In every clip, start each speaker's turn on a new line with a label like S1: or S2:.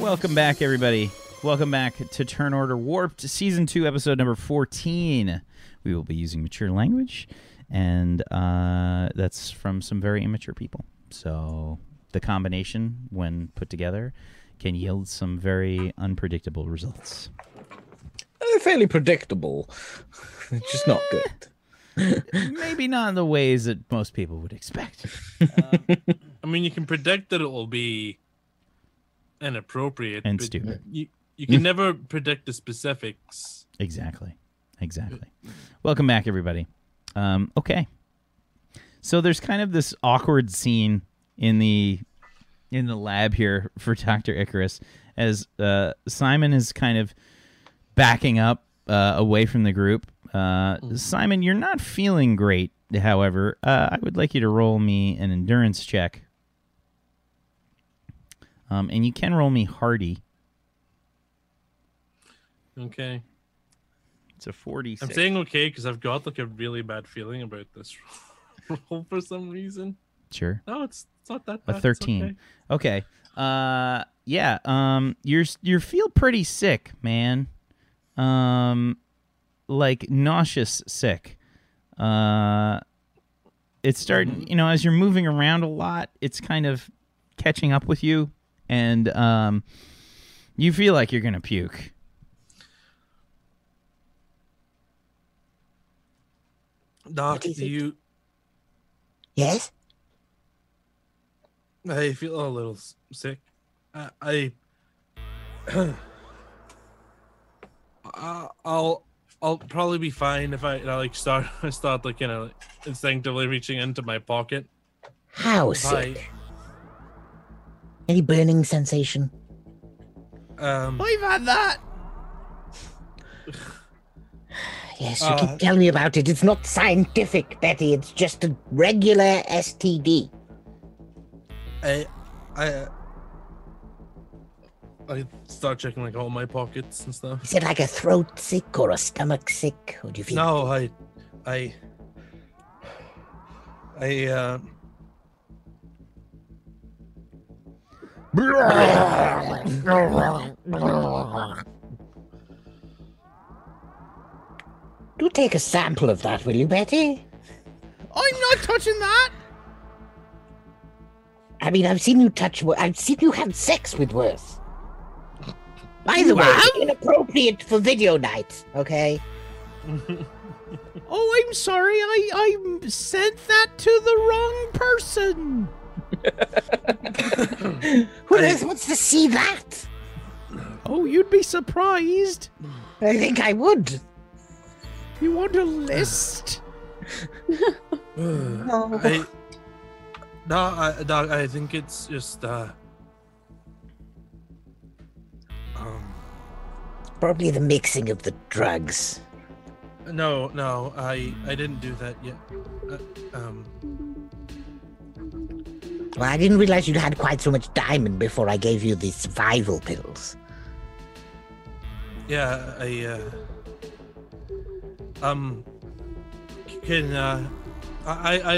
S1: Welcome back, everybody. Welcome back to Turn Order Warped, Season 2, Episode number 14. We will be using mature language, and uh, that's from some very immature people. So the combination, when put together, can yield some very unpredictable results.
S2: They're fairly predictable. It's just not good.
S1: Maybe not in the ways that most people would expect.
S3: I mean, you can predict that it will be inappropriate
S1: And stupid.
S3: You, you can never predict the specifics.
S1: Exactly. Exactly. Welcome back, everybody. Um, okay. So there's kind of this awkward scene in the in the lab here for Dr. Icarus as uh, Simon is kind of backing up uh, away from the group. Uh, Simon, you're not feeling great. However, uh, I would like you to roll me an endurance check. Um, and you can roll me hardy.
S3: Okay.
S1: It's a 46.
S3: I'm saying okay because I've got like a really bad feeling about this roll for some reason.
S1: Sure.
S3: No, it's, it's not that
S1: A
S3: bad. it's
S1: 13.
S3: okay.
S1: Okay. Uh yeah, um you're you feel pretty sick, man. Um like nauseous sick. Uh it's starting, you know, as you're moving around a lot, it's kind of catching up with you and um you feel like you're going to puke.
S3: Doc, do you?
S4: Yes?
S3: I feel a little sick. I, I, I I'll I'll probably be fine if I, I like start I start like you know instinctively reaching into my pocket.
S4: How
S3: I,
S4: sick? Any burning sensation?
S3: um,
S1: I've had that.
S4: Yes, you
S3: Uh,
S4: keep telling me about it. It's not scientific, Betty. It's just a regular STD.
S3: I I I start checking like all my pockets and stuff.
S4: Is it like a throat sick or a stomach sick? Or do you feel
S3: No, I I I uh
S4: Do take a sample of that, will you, Betty?
S1: I'm not touching that.
S4: I mean, I've seen you touch. I've seen you have sex with Worth. By the way, inappropriate for video night. Okay.
S1: Oh, I'm sorry. I I sent that to the wrong person.
S4: Who
S3: I-
S4: else wants to see that?
S1: Oh, you'd be surprised.
S4: I think I would.
S1: You want a list?
S3: I no, I, Doc, I think it's just uh um
S4: Probably the mixing of the drugs.
S3: no, no, I I didn't do that yet. Uh, um
S4: Well, I didn't realize you'd had quite so much diamond before I gave you the survival pills.
S3: yeah, I uh um can uh I I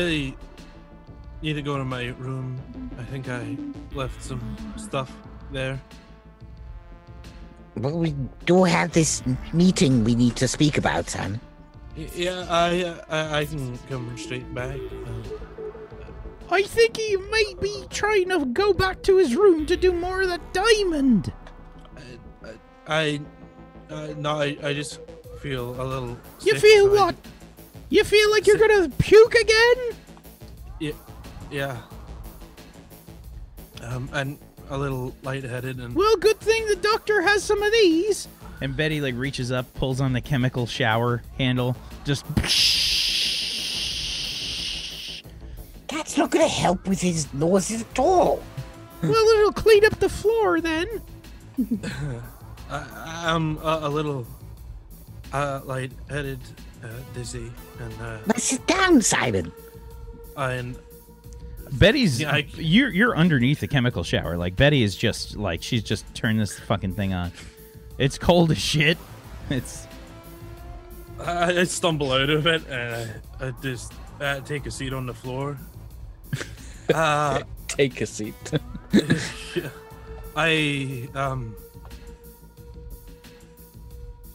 S3: need to go to my room. I think I left some stuff there.
S4: Well, we do have this meeting we need to speak about, son.
S3: Yeah, I uh, I, I can come straight back.
S1: I think he might be trying to go back to his room to do more of the diamond.
S3: I, I, uh, no, I, I just feel a little.
S1: You feel
S3: so I
S1: what? You feel like you're gonna puke again?
S3: ju- yeah. Um, and a little lightheaded, and
S1: Well, good thing the doctor has some of these. And Betty like reaches up, pulls on the chemical shower handle, just.
S4: going to help with his noses at all.
S1: Well, it'll clean up the floor then.
S3: I, I'm a, a little uh, lightheaded, uh, dizzy, and uh,
S4: Now sit down, Simon.
S3: and
S1: Betty's
S3: Yeah, I-
S1: you're you're underneath the chemical shower. Like Betty is just like she's just turned this fucking thing on. It's cold as shit. It's
S3: I, I stumble out of it, and I, I just uh, take a seat on the floor. Uh,
S2: Take a seat.
S3: I um.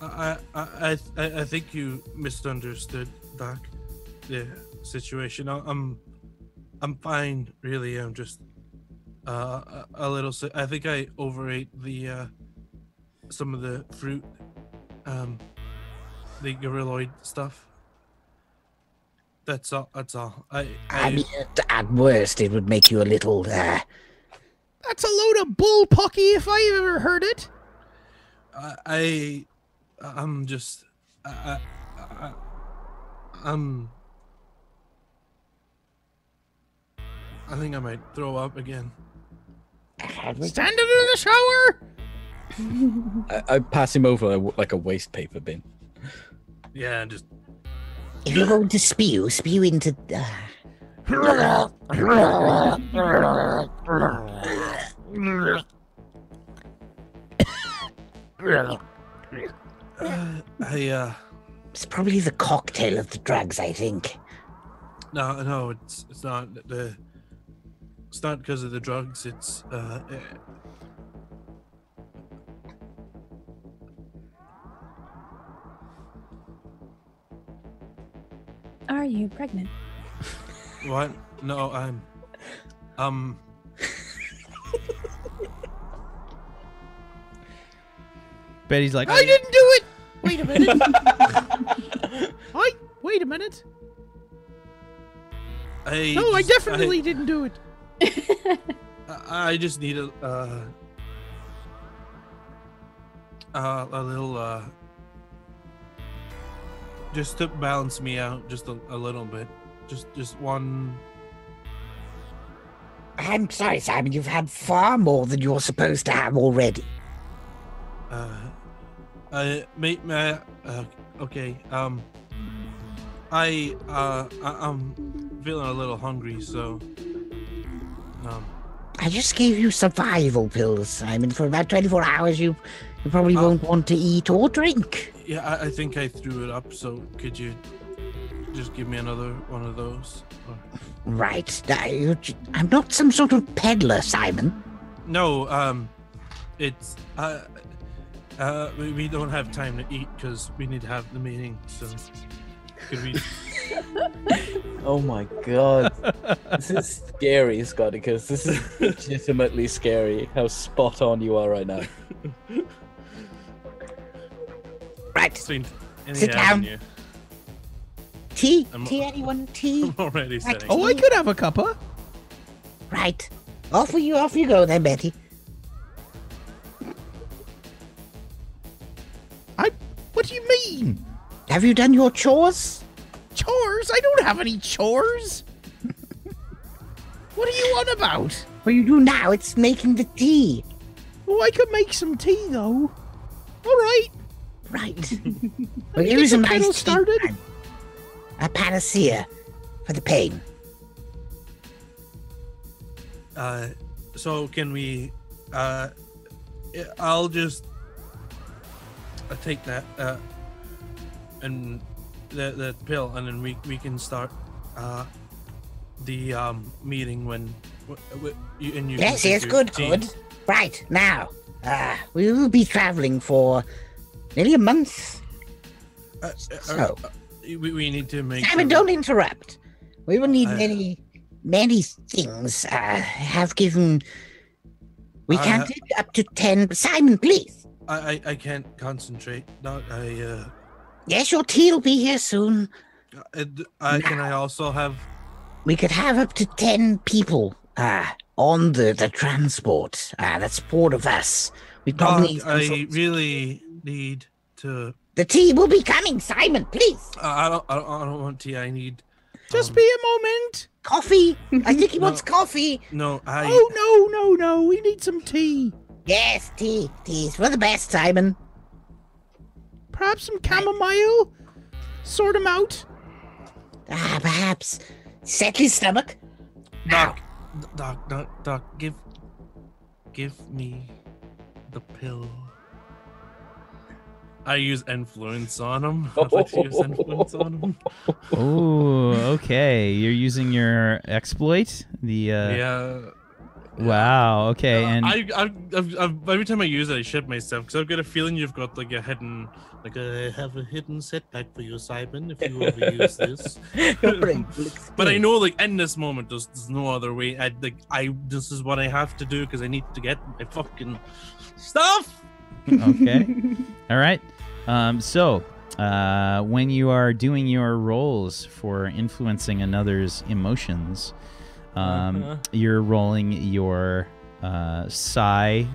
S3: I I I I think you misunderstood, Doc, the situation. I- I'm I'm fine, really. I'm just uh a, a little sick. I think I overate the uh some of the fruit, um, the gorilloid stuff. That's all. That's all. I
S4: I
S3: I,
S4: mean, at, at worst, it would make you a little. Uh,
S1: That's a load of bull pucky if I ever heard it.
S3: I, I I'm just I, I, I I'm I think I might throw up again.
S1: Standing in the shower.
S2: I, I pass him over like a waste paper bin.
S3: Yeah, just
S4: if you're going to spew, spew into. Uh,
S3: uh, I uh
S4: it's probably the cocktail of the drugs, I think.
S3: no no it's it's not the it's not because of the drugs. It's uh
S5: you pregnant?
S3: what no I'm um
S1: Betty's like, I didn't do it. Wait a minute. I wait a minute.
S3: I
S1: No, I
S3: just-
S1: definitely didn't do it.
S3: I, I just need a uh, uh a little uh just to balance me out just a, a little bit. Just just one
S4: I'm sorry, Simon, you've had far more than you're supposed to have already.
S3: uh uh mate ma uh okay um I uh I, I'm feeling a little hungry so um
S4: I just gave you survival pills, Simon. For about 24 hours, you, you probably
S3: Uh,
S4: won't want to eat or drink.
S3: yeah I, I think I threw it up so could you just give me another one of those or...
S4: Right. Now, you, j- I'm not some sort of peddler, Simon.
S3: No, um, it's uh, uh, we, we don't have time to eat because we need to have the meeting. So, could we?
S2: Oh my god. this is scary, Scotty, because This is legitimately scary how spot on you are right now.
S4: Right.
S3: Between any
S4: Sit down.
S3: avenue.
S4: Tea?
S3: I'm-
S4: tea, anyone? Tea?
S3: I'm already
S4: Right.
S3: setting.
S1: Oh, I could have a cuppa.
S4: Right. Off you, off you go then, Betty.
S1: I. What do you mean?
S4: Have you done your chores?
S1: Chores? I don't have any chores. what are you on about?
S4: What you do now, it's making the tea.
S1: Oh, I could make some tea though. All right.
S4: Right. well,
S1: me
S4: here's a
S1: the
S4: nice
S1: started.
S4: time. A panacea for the pain.
S3: Uh, so can we? Uh, I- I'll just uh, take that uh, and the the pill, and then we we can start uh the um meeting when. w- w- you- And you can
S4: Yes,
S3: take
S4: yes, good,
S3: tea.
S4: good. Right, now, uh, we will be traveling for nearly a month.
S3: Uh, uh,
S4: So-
S3: uh, we, we need to make.
S4: Simon,
S3: sure-
S4: don't interrupt. We will need many, many things. Uh, have given. We
S3: I
S4: can
S3: ha-
S4: take up to ten. Simon, please.
S3: I, I I can't concentrate. Not I. Uh,
S4: Yes, your tea will be here soon.
S3: uh, I can I also have.
S4: We could have up to ten people uh, on the, the transport. Uh, that's four of us. We probably
S3: Doc,
S4: need some
S3: I really need to.
S4: The tea will be coming, Simon. Please,
S3: I I don't. I don't, I don't want tea. I need.
S1: Just
S3: um,
S1: be a moment.
S4: coffee. I think he
S3: No.
S4: wants coffee.
S3: No, I.
S1: Oh no, no, no. We need some tea.
S4: Yes, tea. Tea's for the best, Simon.
S1: Perhaps some chamomile. Sort him out.
S4: Ah, perhaps settle his stomach.
S3: Doc, doc, doc, doc, give, give me the pill. I use influence on him. I'd like to use influence on him.
S1: Oh, okay. You're using your exploit. The uh,
S3: Yeah.
S1: Wow. Okay. And
S3: I, I, I've, I've, every time I use it, I shit myself because I've got a feeling you've got like a hidden, like I have a hidden setback for you, Simon. If you overuse this,
S2: Your brain looks
S3: but I know like in this moment, there's, there's no other way. I like I this is what I have to do because I need to get my fucking stuff.
S1: okay. All right. Um, so, uh, when you are doing your roles for influencing another's emotions, um,
S2: Uh-huh.
S1: you're rolling your uh, psi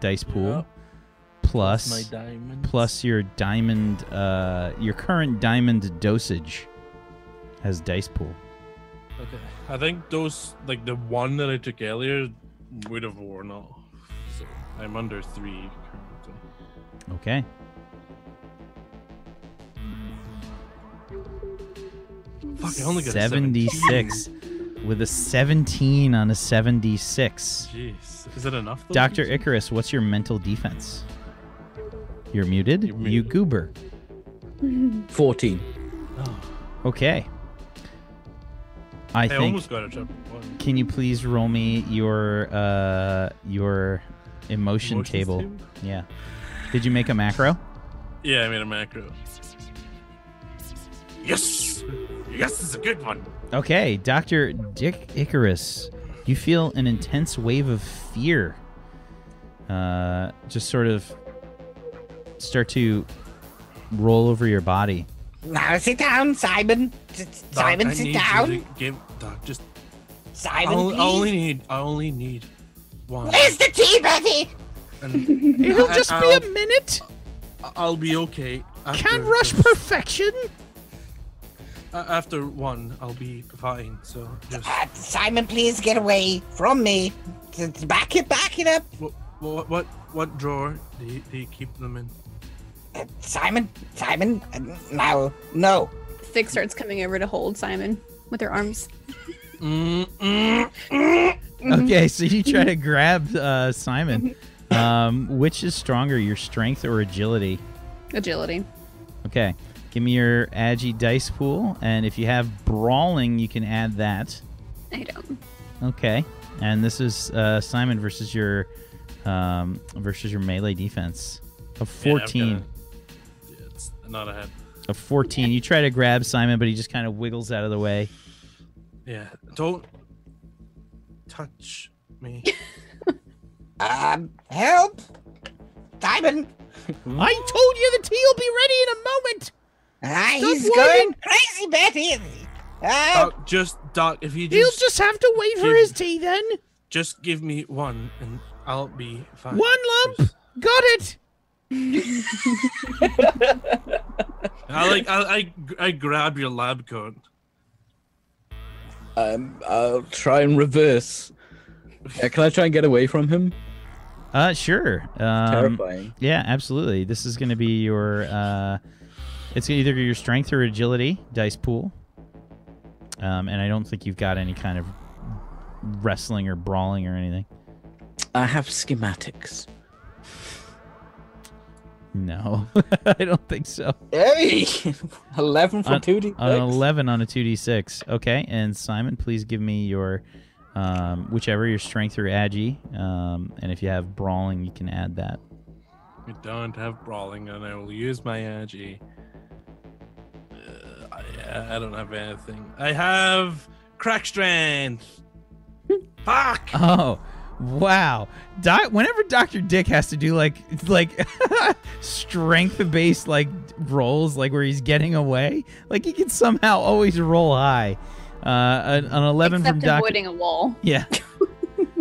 S1: dice pool
S2: my
S1: plus plus your diamond, uh, your current diamond dosage has dice pool.
S3: Okay. I think those like the one that I took earlier would have worn off. So I'm under three currently.
S1: Okay.
S3: Fuck, I only got
S1: 76 with a 17 on a 76.
S3: Jeez, is it enough? though?
S1: Dr. Icarus, what's your mental defense? You're muted.
S3: You're
S1: You goober.
S2: 14.
S3: Oh,
S1: Okay. I
S3: I
S1: think.
S3: almost got a triple one.
S1: Can you please roll me your uh your emotion
S3: Emotions
S1: table? Yeah. Did you make a macro?
S3: Yeah, I made a macro. Yes, yes, it's a good one.
S1: Okay, Dr. Dick Icarus, you feel an intense wave of fear. Uh, just sort of start to roll over your body.
S4: Now sit down, Simon. S-
S3: Doc,
S4: Simon,
S3: I
S4: sit
S3: need
S4: down.
S3: You to give, Doc, just I
S4: Simon,
S3: only. I only need, I only need one.
S4: Where's the tea, Betty?
S3: And
S1: It'll
S3: I-
S1: just be
S3: I'll-
S1: a minute.
S3: I'll be okay. After
S1: Can't rush
S3: this.
S1: perfection.
S3: A- After one, I'll be fine. So just
S4: Uh, Simon, please get away from me. Back it, back it up.
S3: what, what, what, what drawer do you, do you keep them in?
S4: Uh, Simon, Simon, uh, now, no.
S5: Thick starts coming over to hold Simon with her arms.
S3: Mm, mm.
S1: Okay, so you try to grab uh, Simon. Um, which is stronger, your strength or agility?
S5: Agility.
S1: Okay, give me your agi dice pool, and if you have brawling, you can add that.
S5: I don't.
S1: Okay, and this is uh, Simon versus your um, versus your melee defense of
S3: Yeah,
S1: fourteen.
S3: gotta- yeah, it's not ahead.
S1: Of fourteen, you try to grab Simon, but he just kind of wiggles out of the way.
S3: Yeah, don't touch me.
S4: Um, help! Simon!
S1: I told you the tea will be ready in a moment.
S4: Ah,
S1: Stop
S4: he's
S1: whining.
S4: going crazy, Betty! Ah,
S3: Doc, just Doc, if you
S1: He'll
S3: just
S1: just have to wait for his tea then.
S3: just give me one, and I'll be fine.
S1: One lump. Got it.
S3: I like I, I I grab your lab coat.
S2: Um, I'll try and reverse. Yeah, can I try and get away from him?
S1: Uh, sure. Um,
S2: Terrifying.
S1: Yeah, absolutely. This is going to be your. Uh, it's either your strength or agility dice pool. Um, and I don't think you've got any kind of wrestling or brawling or anything.
S2: I have schematics.
S1: No, I don't think so.
S2: Hey! 11 for
S1: On-
S2: 2D.
S1: An eleven on a two d six. Okay, and Simon, please give me your, um, whichever your strength or agi. Um, and if you have brawling, you can add that.
S3: We don't have brawling, and I will use my agi. Uh, I, I don't have anything. I have crack strength. Fuck.
S1: Oh, wow! Doc, whenever Doctor Dick has to do like like strength-based like rolls, like where he's getting away, like he can somehow always roll high. Uh, an, an eleven
S5: Except
S1: from Doctor.
S5: avoiding a wall.
S1: Yeah.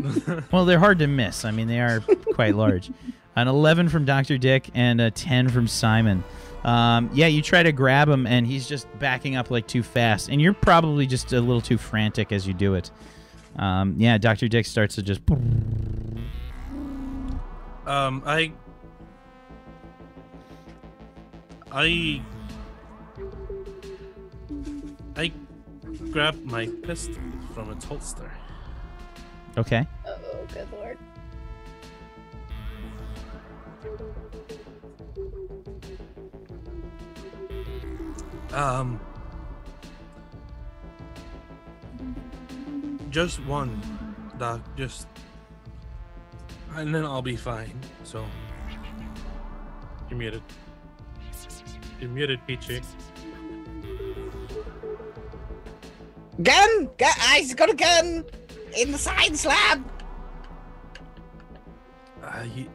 S1: well, they're hard to miss. I mean, they are quite large. An 11 from Dr. Dick and a 10 from Simon. Um, yeah, you try to grab him, and he's just backing up like too fast, and you're probably just a little too frantic as you do it. Um, yeah, Dr. Dick starts to just.
S3: Um, I. I. I grab my pistol from its holster.
S1: Okay.
S5: Oh, good lord.
S3: Um. Just one, Doc. Just. And then I'll be fine. So. You're muted. You're muted, Peachy.
S4: Gun! Gun! I's got a gun! In the science lab!
S3: Uh, you,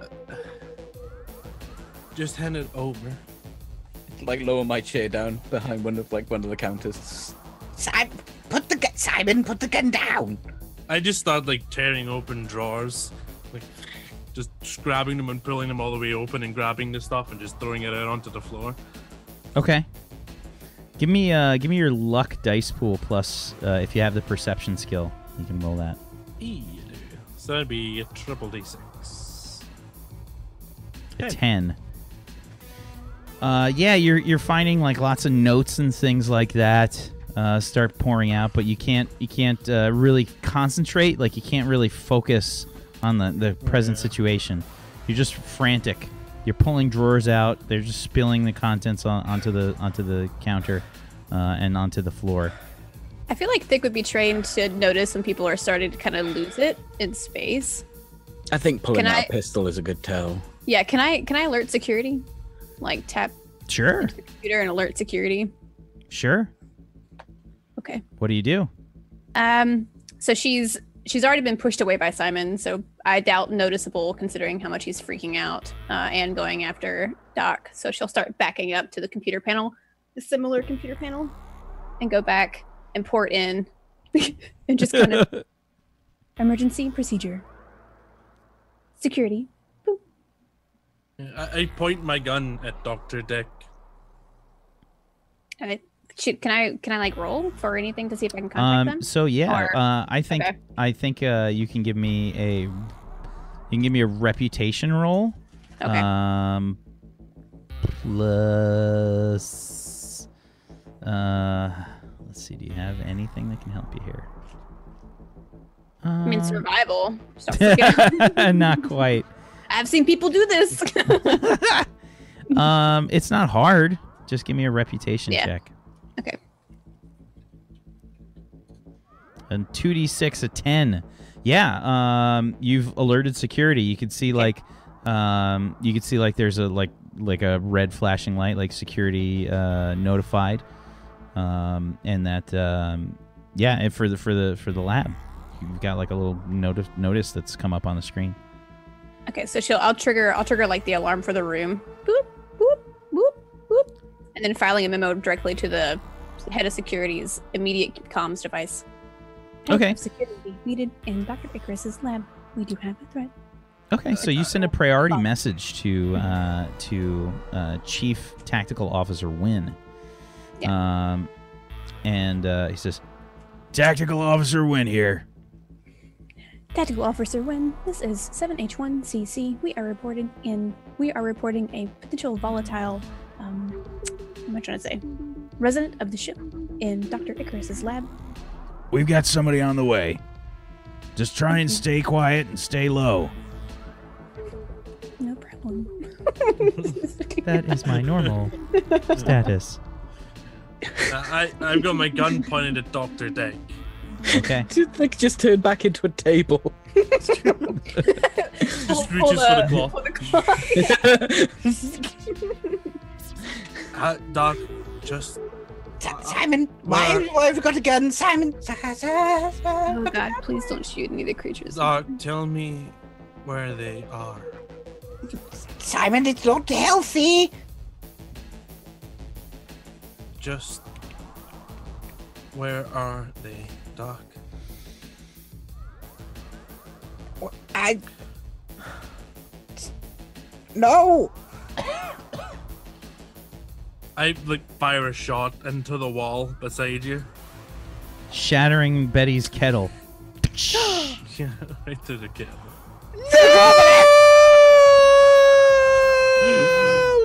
S3: uh, just hand it over.
S2: Like lower my chair down behind one of like one of the counters.
S4: Simon, put the gun. Simon, put the gun down.
S3: I just start like tearing open drawers, like just grabbing them and pulling them all the way open and grabbing the stuff and just throwing it out onto the floor.
S1: Okay. Give me uh give me your luck dice pool plus uh, if you have the perception skill. You can roll that.
S3: E. So that'd be a triple d6.
S1: A
S3: Ten.
S1: ten. Uh, yeah, you're you're finding like lots of notes and things like that uh, start pouring out, but you can't you can't uh, really concentrate. Like you can't really focus on the the present
S3: Yeah.
S1: situation. You're just frantic. You're pulling drawers out. They're just spilling the contents on, onto the onto the counter uh, and onto the floor.
S5: I feel like Thick would be trained to notice when people are starting to kind of lose it in space.
S2: I think pulling
S5: Can
S2: out
S5: I-
S2: a pistol is a good tell.
S5: Yeah, can I can I alert security? Like tap
S1: Sure,
S5: the computer and alert security.
S1: sure.
S5: Okay.
S1: What do you do?
S5: Um. So she's she's already been pushed away by Simon. So I doubt noticeable considering how much he's freaking out uh, and going after Doc. So she'll start backing up to the computer panel, the similar computer panel, and go back and port in, and just kind of emergency procedure. Security.
S3: Yeah, I, I point my gun at Doctor Dick.
S5: I, should, can I can I like roll for anything to see if I can contact
S1: Um.
S5: them?
S1: So yeah,
S5: Or-
S1: uh, I think
S5: okay.
S1: I think uh, you can give me a you can give me a reputation roll.
S5: Okay.
S1: Um. Plus. Uh. Let's see. Do you have anything that can help you here?
S5: I mean
S1: Um,
S5: survival. Just
S1: not quite.
S5: I've seen people do this.
S1: Um. It's not hard. Just give me a reputation
S5: Yeah.
S1: check.
S5: okay.
S1: and 2d6 a 10 yeah um you've alerted security you can see like um you can see like there's a like like a red flashing light like security uh notified um and that um yeah and for the for the for the lab you've got like a little notice notice that's come up on the screen
S5: Okay, so she'll I'll trigger I'll trigger like the alarm for the room. Boop, boop, boop, boop. And then filing a memo directly to the head of security's immediate comms device. Head
S1: Okay.
S5: Security needed in Dr. Icarus's lab. We do have a threat.
S1: Okay, so you send a priority message to uh, to uh, Chief Tactical Officer Wynn. Um, and uh, he says, "Tactical Officer Wynn here.
S5: Tactical Officer Wynn, this is 7H1CC. We are reporting in we are reporting a potential volatile um what am I trying to say? Resident of the ship in Dr. Icarus's lab.
S1: We've got somebody on the way. Just try and stay quiet and stay low."
S5: No problem.
S1: That is my normal status.
S3: Uh, I I've got my gun pointed at Doctor Dick.
S1: Okay.
S2: Just, like just turn back into a table.
S3: Just reaches for the cloth. Uh, Doc, just
S4: Si- Simon, why,
S3: Mark.
S4: why have you got a gun? Simon.
S5: Oh god, please don't shoot any of the creatures.
S3: Doc, tell me where they are.
S4: Simon, it's not healthy.
S3: Just where are they, Doc?
S4: I. No.
S3: I like fire a shot into the wall beside you.
S1: Shattering Betty's kettle.
S3: Yeah, right to the kill.
S1: No!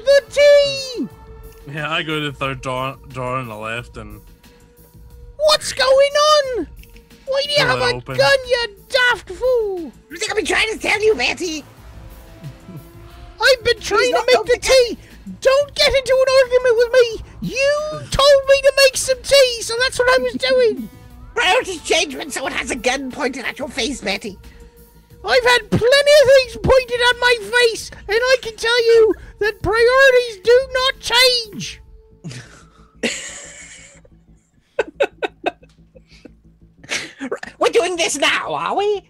S1: The tea!
S3: Yeah, I go to the third door, door on the left and
S1: What's going on? Why do you
S3: Pull
S1: have a
S3: open.
S1: gun, you daft fool?
S4: I think I've been trying to tell you, Betty.
S1: I've been trying to make
S4: going
S1: the tea. Don't get into an argument with me. You told me to make some tea, so that's what I was doing.
S4: Priorities change when someone has a gun pointed at your face, Betty.
S1: I've had plenty of things pointed at my face, and I can tell you that priorities do not change.
S4: We're doing this now, are we?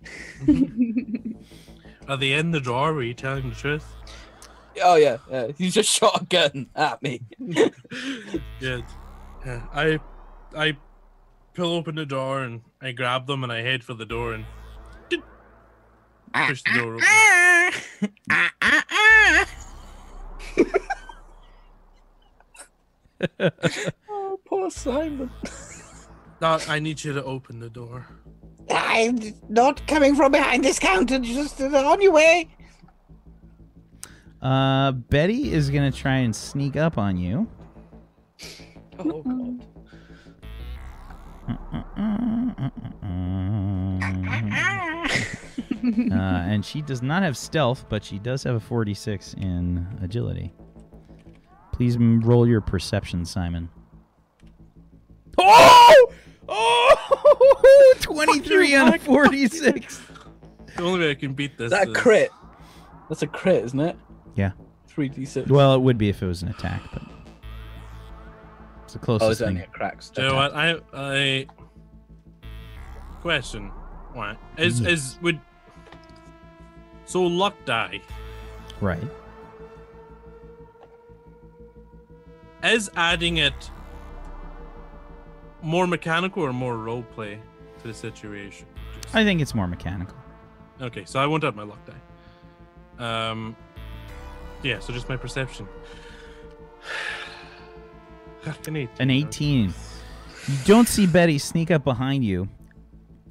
S3: Are they in the drawer? Were you telling the truth?
S2: Oh yeah, yeah. You just shot a gun at me.
S3: Good. Yeah. I I pull open the door and I grab them and I head for the door and push the door open.
S2: Oh, poor Simon.
S3: No, I need you to open the door.
S4: I'm not coming from behind this counter. Just on your way.
S1: Uh, Betty is gonna try and sneak up on you.
S2: Oh god.
S1: Uh, and she does not have stealth, but she does have a 46 in agility. Please roll your perception, Simon. Oh! Oh! 23 on a 46.
S3: The only way I can beat this
S2: That
S3: is
S2: crit. That's a crit, isn't it?
S1: Yeah.
S2: Three d six.
S1: Well, it would be if it was an attack, but it's the
S2: oh,
S1: closest Oh,
S2: it's only
S1: thing.
S2: a cracks.
S3: Do you know what? I I question. What is
S1: Yes.
S3: is would so luck die
S1: Right.
S3: is adding it more mechanical or more role play to the situation? Just-
S1: I think it's more mechanical.
S3: okay, so I won't add my luck die. Um, yeah, so just my perception. An 18.
S1: An 18. You don't see Betty sneak up behind you,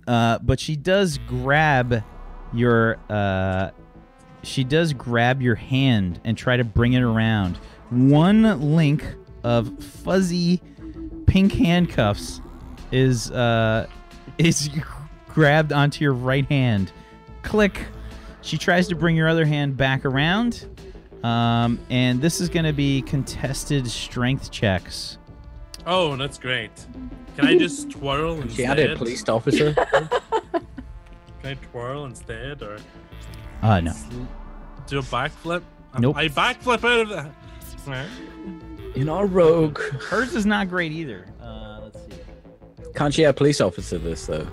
S1: uh, but she does grab your. Uh, she does grab your hand and try to bring it around. One link of fuzzy pink handcuffs is uh, is grabbed onto your right hand. Click. She tries to bring your other hand back around. Um, and this is going to be contested strength checks.
S3: Oh, that's great. Can I just twirl
S2: She
S3: instead?
S2: added police officer.
S3: Can I twirl instead or
S1: Uh, no.
S3: do a backflip?
S1: Nope.
S3: I backflip out of that. Right.
S2: You're not a rogue.
S1: Hers is not great either. Uh, let's see.
S2: Can't she have police officer this though?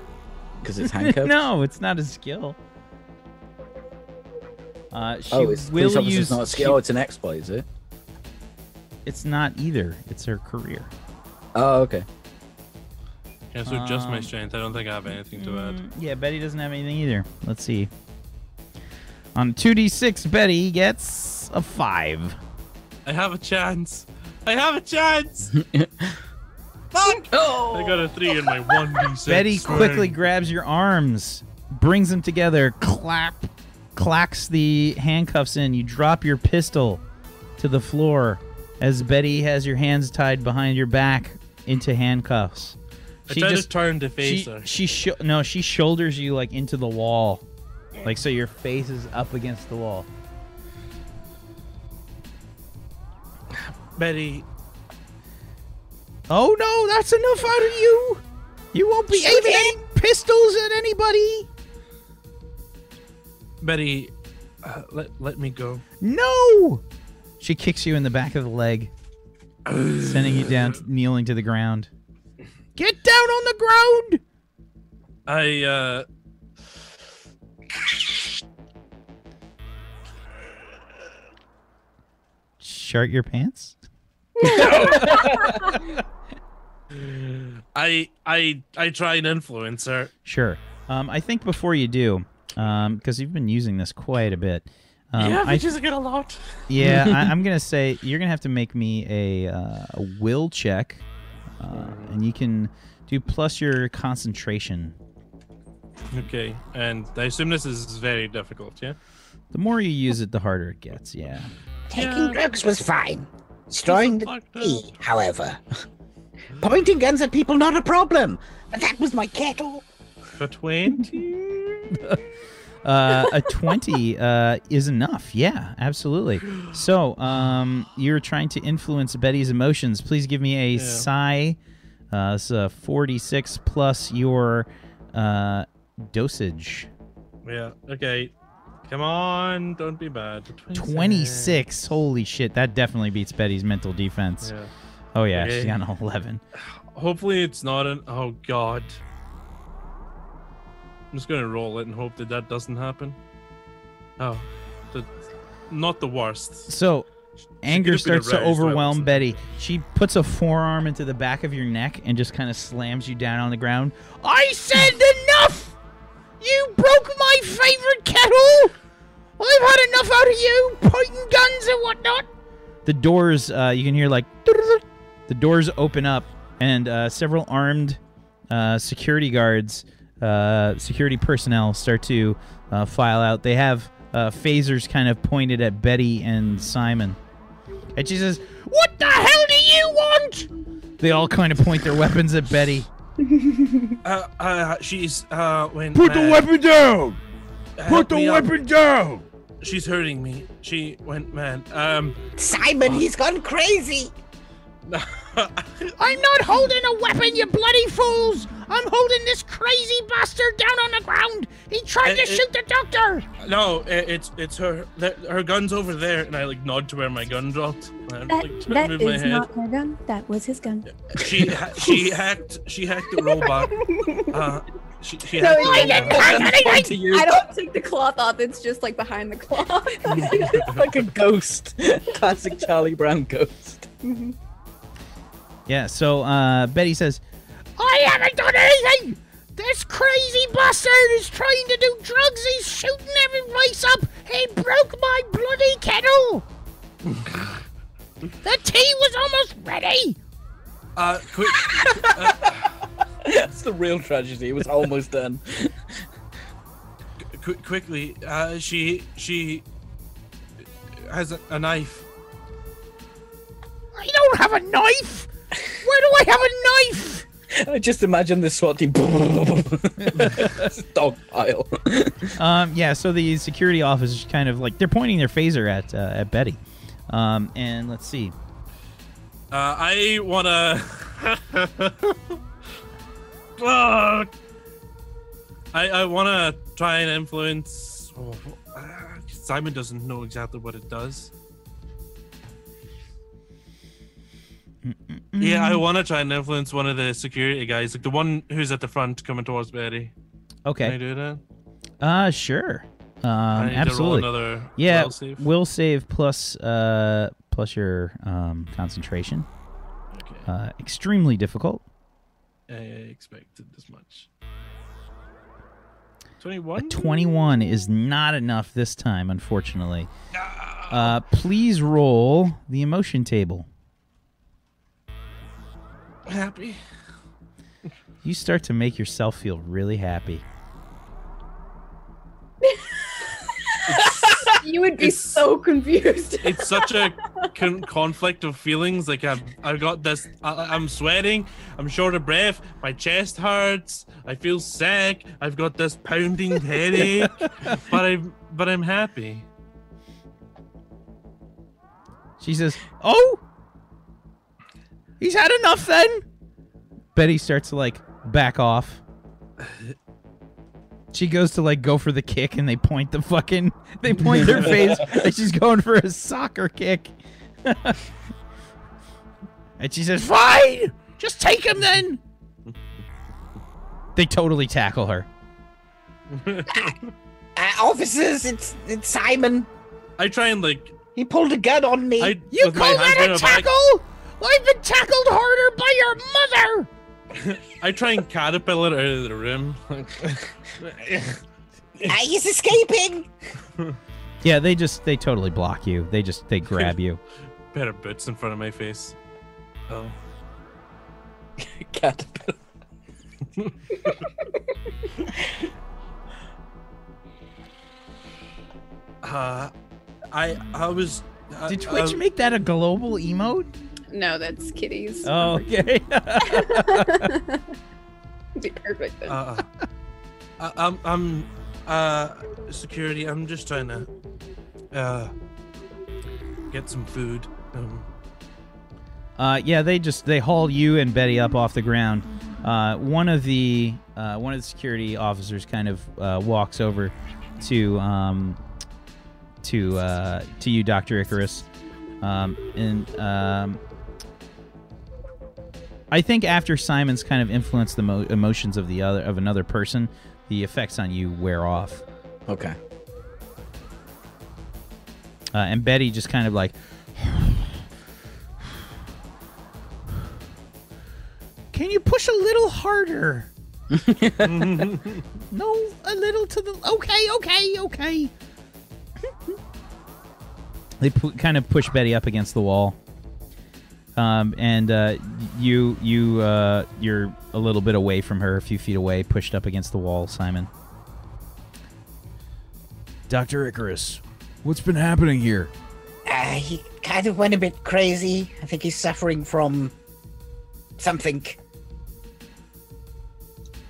S2: Because it's handcuffed.
S1: no, it's not a skill. Uh, she
S2: Oh, it's
S1: will
S2: police officer's
S1: use.
S2: not a
S1: she-
S2: skill. Oh, it's an exploit, is it?
S1: it's not either. It's her career.
S2: Oh, okay.
S3: Yeah, so just my
S1: Um,
S3: strength. I don't think I have anything to add.
S1: Mm, yeah, Betty doesn't have anything either. Let's see. On 2d6, Betty gets a 5.
S3: I have a chance. I have a chance. Fuck!
S2: Oh.
S3: I got a three in my one d six.
S1: Betty quickly grabs your arms, brings them together, clap, clacks the handcuffs in. You drop your pistol to the floor as Betty has your hands tied behind your back into handcuffs.
S3: I try to turn to face
S1: she,
S3: her.
S1: she sho- no, she shoulders you like into the wall, like so your face is up against the wall.
S3: Betty,
S1: Oh no, that's enough out of you. You won't be aiming any pistols at anybody.
S3: Betty, uh, let let me go.
S1: No! She kicks you in the back of the leg, sending you down, kneeling to the ground. Get down on the ground!
S3: I uh.
S1: Shart your pants?
S3: I I I try and influence her.
S1: Sure. Um, I think before you do, because you've been using this quite a bit. Um,
S3: yeah,
S1: I,
S3: bitches I get a lot.
S1: yeah, I, I'm gonna say you're gonna have to make me a, uh, a will check, uh, and you can do plus your concentration.
S3: Okay, and I assume this is very difficult. Yeah.
S1: The more you use it, the harder it gets. Yeah.
S4: Taking
S3: Yeah.
S4: drugs was fine. Destroying the
S3: Fucked up.
S4: tea, however. Pointing guns at people, not a problem. But that was my kettle.
S3: For twenty.
S1: uh, a 20 uh, is enough. Yeah, absolutely. So, um, you're trying to influence Betty's emotions. Please give me a
S3: Yeah.
S1: psi Uh, it's uh, 46 plus your uh, dosage.
S3: Yeah. Okay. Come on, don't be bad.
S1: 26. Holy shit, that definitely beats Betty's mental defense.
S3: Yeah.
S1: Oh yeah, she's
S3: Okay.
S1: got an 11.
S3: Hopefully it's not an. Oh God. I'm just gonna roll it and hope that that doesn't happen. Oh, the, not the worst.
S1: So anger starts to
S3: erased, I would
S1: overwhelm. Betty. She puts a forearm into the back of your neck and just kind of slams you down on the ground. I said enough! You broke my favorite kettle! I've had enough out of you, pointing guns and whatnot. The doors, uh, you can hear like the doors open up, and uh, several armed uh, security guards, uh, security personnel start to uh, file out. They have uh, phasers kind of pointed at Betty and Simon. And she says, What the hell do you want? They all kind of point their weapons at Betty.
S3: Uh, uh, she's uh when
S6: Put the weapon down!
S3: Help
S6: Put the
S3: me up.
S6: weapon down!
S3: She's hurting me. She went mad. Um.
S4: Simon, he's gone crazy.
S1: I'm not holding a weapon, you bloody fools! I'm holding this crazy bastard down on the ground! He tried
S3: to Uh, shoot
S1: the doctor!
S3: no, i- it's it's her. the- Her gun's over there, and I like nod to where my gun dropped. And,
S5: That,
S3: like,
S5: that
S3: move my head.
S5: not her gun. That was his gun.
S3: She ha- she hacked she hacked the robot. Uh, she, she
S5: No,
S3: hacked the
S5: I
S3: robot.
S5: didn't
S2: to
S5: I don't take the cloth off. It's just like behind the cloth.
S2: like a ghost. Classic Charlie Brown ghost.
S1: Yeah, so uh, Betty says, I haven't done anything! This crazy bastard is trying to do drugs. He's shooting every place up. He broke my bloody kettle. the tea was almost ready.
S3: Uh, quick.
S2: That's the real tragedy. It was almost done.
S3: Qu- quickly, uh, she she has a, a knife.
S1: I don't have a knife. Where do I have a knife?
S2: I just imagine the SWAT team. Dog pile.
S1: Um, yeah, so the security officers kind of like they're pointing their phaser at uh, at Betty. Um, and let's see.
S3: Uh, I wanna. I I wanna try and influence. Oh, uh, Simon doesn't know exactly what it does. Yeah, I want to try and influence one of the security guys, like the one who's at the front coming towards Betty. Okay. Can I do that?
S1: Uh, sure. Um, absolutely.
S3: To
S1: Yeah,
S3: will save.
S1: will save plus uh plus your um concentration.
S3: Okay.
S1: Uh, extremely difficult.
S3: I expected this much.
S1: A
S3: 21?
S1: 21 is not enough this time, unfortunately. Uh, please roll the emotion table.
S3: Happy.
S1: You start to make yourself feel really happy.
S5: You would be so confused.
S3: It's such a con- conflict of feelings. Like I've, I've got this. I, I'm sweating. I'm short of breath. My chest hurts. I feel sick. I've got this pounding headache. but I'm, but I'm happy.
S1: She says, "Oh, he's had enough then." Betty starts to like back off. She goes to like go for the kick, and they point the fucking they point their face, and she's going for a soccer kick. and she says, "Fine, just take him then." They totally tackle her.
S4: Uh, officers, it's it's Simon.
S3: I try and like.
S4: He pulled a gun on me.
S3: I
S1: You call that a tackle? I've been tackled harder by your mother.
S3: I try and caterpillar out of the room.
S4: Ah, he's escaping.
S1: Yeah, they just they totally block you. They just they grab you.
S3: Pair of boots in front of my face. Oh.
S2: Caterpillar.
S3: Uh, I I was. Uh,
S1: Did Twitch
S3: uh,
S1: make that a global emote?
S5: No, that's kitties.
S1: Oh, okay.
S5: be perfect then.
S3: uh, I, I'm I'm uh security. I'm just trying to uh get some food. Um,
S1: Uh, yeah, they just they haul you and Betty up off the ground. Uh, one of the uh, one of the security officers kind of uh, walks over to um, to uh, to you, Doctor Icarus, um, and um, I think after Simon's kind of influenced the mo- emotions of the other of another person, the effects on you wear off.
S2: Okay.
S1: Uh, and Betty just kind of like. Can you push a little harder? no, a little to the. Okay, okay, okay. they pu- kind of push Betty up against the wall. Um, and uh, you you uh, you're a little bit away from her, a few feet away, pushed up against the wall, Simon.
S6: Dr. Icarus, what's been happening here?
S4: Uh, he kind of went a bit crazy. I think he's suffering from something.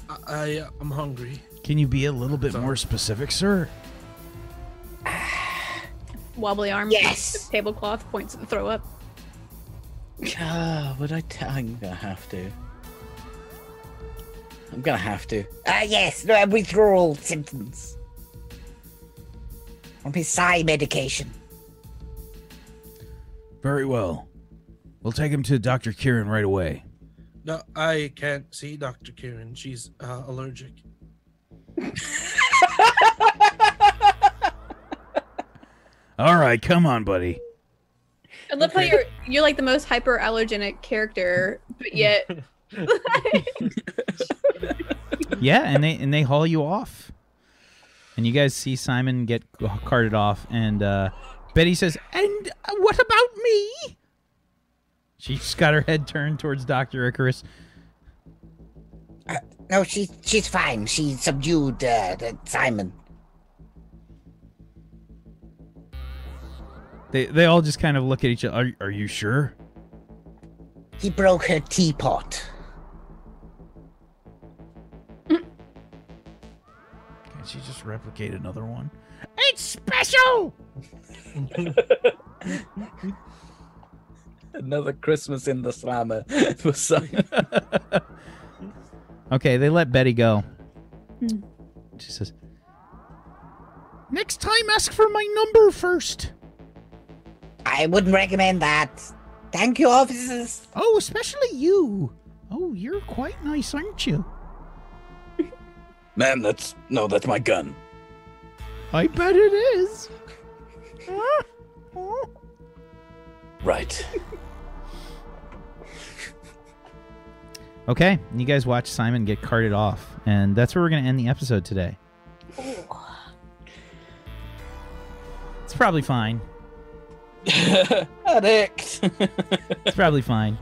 S3: I, I I'm hungry.
S6: Can you be a little bit more specific, sir?
S5: Wobbly arm.
S4: Yes.
S5: Tablecloth points at the throw up.
S2: Ah, but I t- I'm gonna have to. I'm gonna have to.
S4: Uh, yes, no, withdrawal symptoms. From his psi medication.
S6: Very well. We'll take him to Dr. Kieran right away.
S3: No, I can't see Dr. Kieran. She's uh, allergic.
S6: All right, come on, buddy.
S5: I love how you're you're like the most hyperallergenic character, but yet
S1: Yeah, and they and they haul you off, and you guys see Simon get carted off, and uh, Betty says, "And uh, what about me?" She's got her head turned towards Doctor Icarus.
S4: No, she, she's fine. She subdued uh, Simon.
S1: They they all just kind of look at each other. Are, are you sure?
S4: He broke her teapot.
S6: Can't she just replicate another one? It's special!
S2: Another Christmas in the slammer for Simon.
S1: Okay, they let Betty go.
S5: Hmm.
S1: She says,
S6: Next time, ask for my number first.
S4: I wouldn't recommend that. Thank you, officers.
S6: Oh, especially you. Oh, you're quite nice, aren't you?
S2: Man, that's no, that's my gun.
S6: I bet it is.
S2: Right.
S1: "Okay." You guys watch Simon get carted off, and that's where we're gonna end the episode today. It's probably fine.
S2: Addict.
S1: It's probably fine.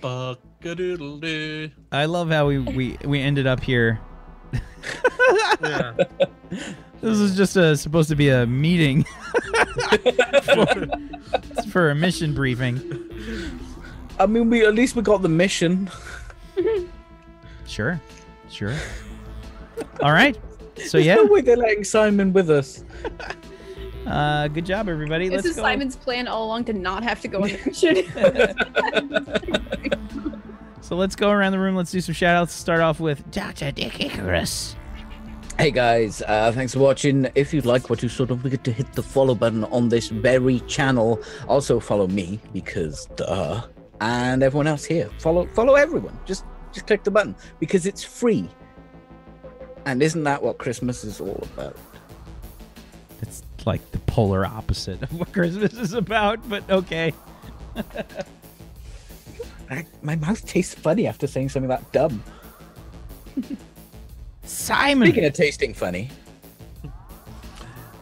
S3: Buck-a-doodle-doo.
S1: I love how we we, we ended up here.
S3: Yeah.
S1: This is just a, supposed to be a meeting for, for a mission briefing.
S2: I mean, we at least we got the mission.
S1: Sure, sure. All right. So
S2: There's
S1: yeah,
S2: no way they're letting Simon with us.
S1: Uh, good job, everybody.
S5: this
S1: Let's
S5: is
S1: go.
S5: Simon's plan all along to not have to go on the mission.
S1: So let's go around the room. Let's do some shout outs. Start off with Dr. Dick Icarus.
S2: Hey guys, uh, thanks for watching. If you'd like what you saw, don't forget to hit the follow button on this very channel. Also follow me because duh, and everyone else here. Follow follow everyone. Just just click the button because it's free. And isn't that what Christmas is all about?
S1: It's like the polar opposite of what Christmas is about, but okay.
S2: I, my mouth tastes funny after saying something that dumb.
S1: Simon.
S2: Speaking of tasting funny,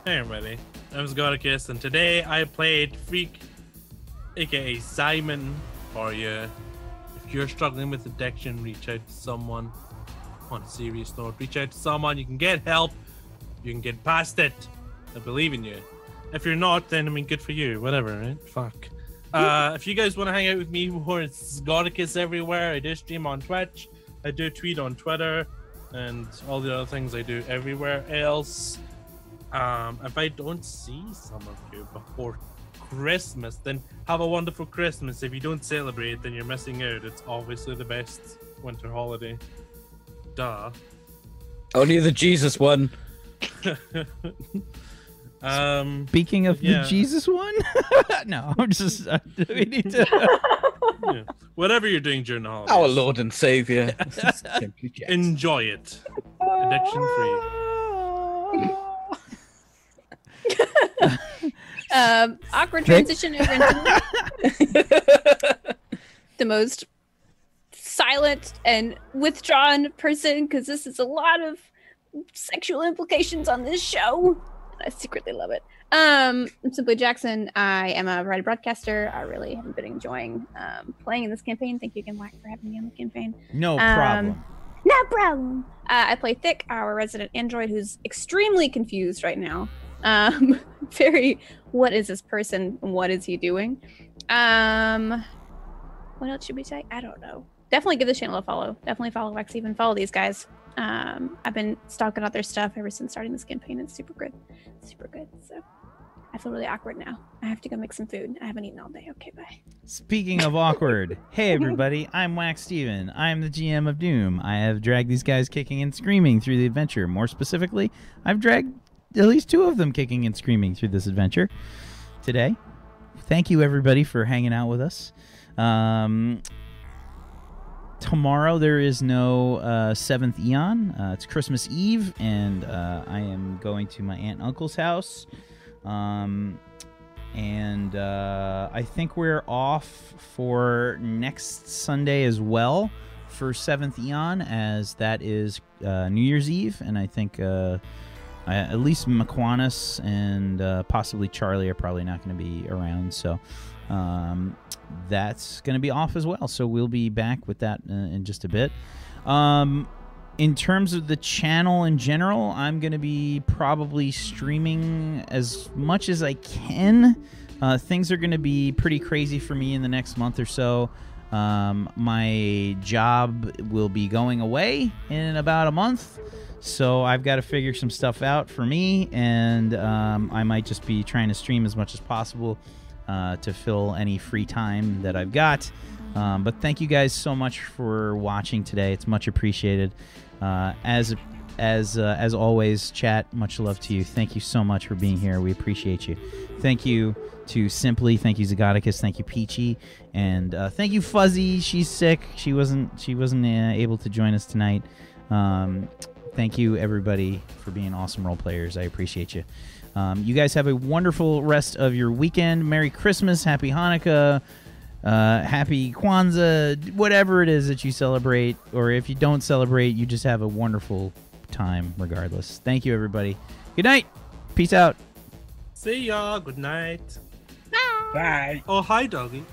S3: Hey everybody, I'm Scoticus, and today I played Freak, aka Simon, for you. If you're struggling with addiction, reach out to someone. On a serious note, reach out to someone. You can get help. You can get past it. I believe in you. If you're not, then I mean, good for you. Whatever, right? Fuck. Uh, if you guys want to hang out with me, more it's Scoticus everywhere. I do stream on Twitch. I do tweet on Twitter, and all the other things I do everywhere else. Um, if I don't see some of you before Christmas, then have a wonderful Christmas. If you don't celebrate, then you're missing out. It's obviously the best winter holiday. Duh.
S2: Only the Jesus one.
S3: um,
S1: Speaking of
S3: Yeah.
S1: the Jesus one, no, I'm just uh, we need to.
S3: yeah. Whatever you're doing during the holidays,
S2: Our Lord and Savior.
S3: Enjoy it. Addiction free.
S5: Um, awkward transition over into the most silent and withdrawn person because this is a lot of sexual implications on this show. I secretly love it. Um, I'm simply Jackson. I am a writer broadcaster. I really have been enjoying um, playing in this campaign. Thank you again, Whack, for having me on the campaign.
S1: No
S5: Um,
S1: problem.
S5: No problem. Uh, I play Thick, our resident android, who's extremely confused right now. Um, very, what is this person? What is he doing? Um, what else should we say? I don't know. Definitely give this channel a follow. Definitely follow Wax even follow these guys. Um, I've been stalking out their stuff ever since starting this campaign. It's super good, super good. So I feel really awkward now. I have to go make some food. I haven't eaten all day. Okay, bye.
S1: Speaking of awkward, hey everybody, I'm Wax Steven. I'm the GM of Doom. I have dragged these guys kicking and screaming through the adventure. More specifically, I've dragged at least two of them kicking and screaming through this adventure today. Thank you everybody for hanging out with us. Um, tomorrow there is no uh, seventh Eon. Uh, it's Christmas Eve, and uh, I am going to my aunt and uncle's house. Um, and uh, I think we're off for next Sunday as well for Seventh Eon, as that is uh, New Year's Eve, and I think uh, I, at least McQuanus and possibly Charlie are probably not going to be around, so um, that's going to be off as well. So we'll be back with that uh, in just a bit. Um, in terms of the channel in general, I'm going to be probably streaming as much as I can. Uh, things are going to be pretty crazy for me in the next month or so. Um, my job will be going away in about a month. So I've got to figure some stuff out for me, and um, I might just be trying to stream as much as possible uh, to fill any free time that I've got. Um, but thank you guys so much for watching today. It's much appreciated. Uh, as as uh, as always, chat. Much love to you. Thank you so much for being here. We appreciate you. Thank you to Simply. Thank you Scoticus. Thank you Peachy, and uh, thank you Fuzzy. She's sick. She wasn't she wasn't uh, able to join us tonight. Um, thank you everybody for being awesome role players. I appreciate you. Um, you guys have a wonderful rest of your weekend. Merry Christmas. Happy Hanukkah uh, happy Kwanzaa, whatever it is that you celebrate, or if you don't celebrate, you just have a wonderful time regardless. Thank you, everybody. Good night. Peace out.
S3: See y'all. Good night.
S2: Bye.
S3: Oh, hi, doggy.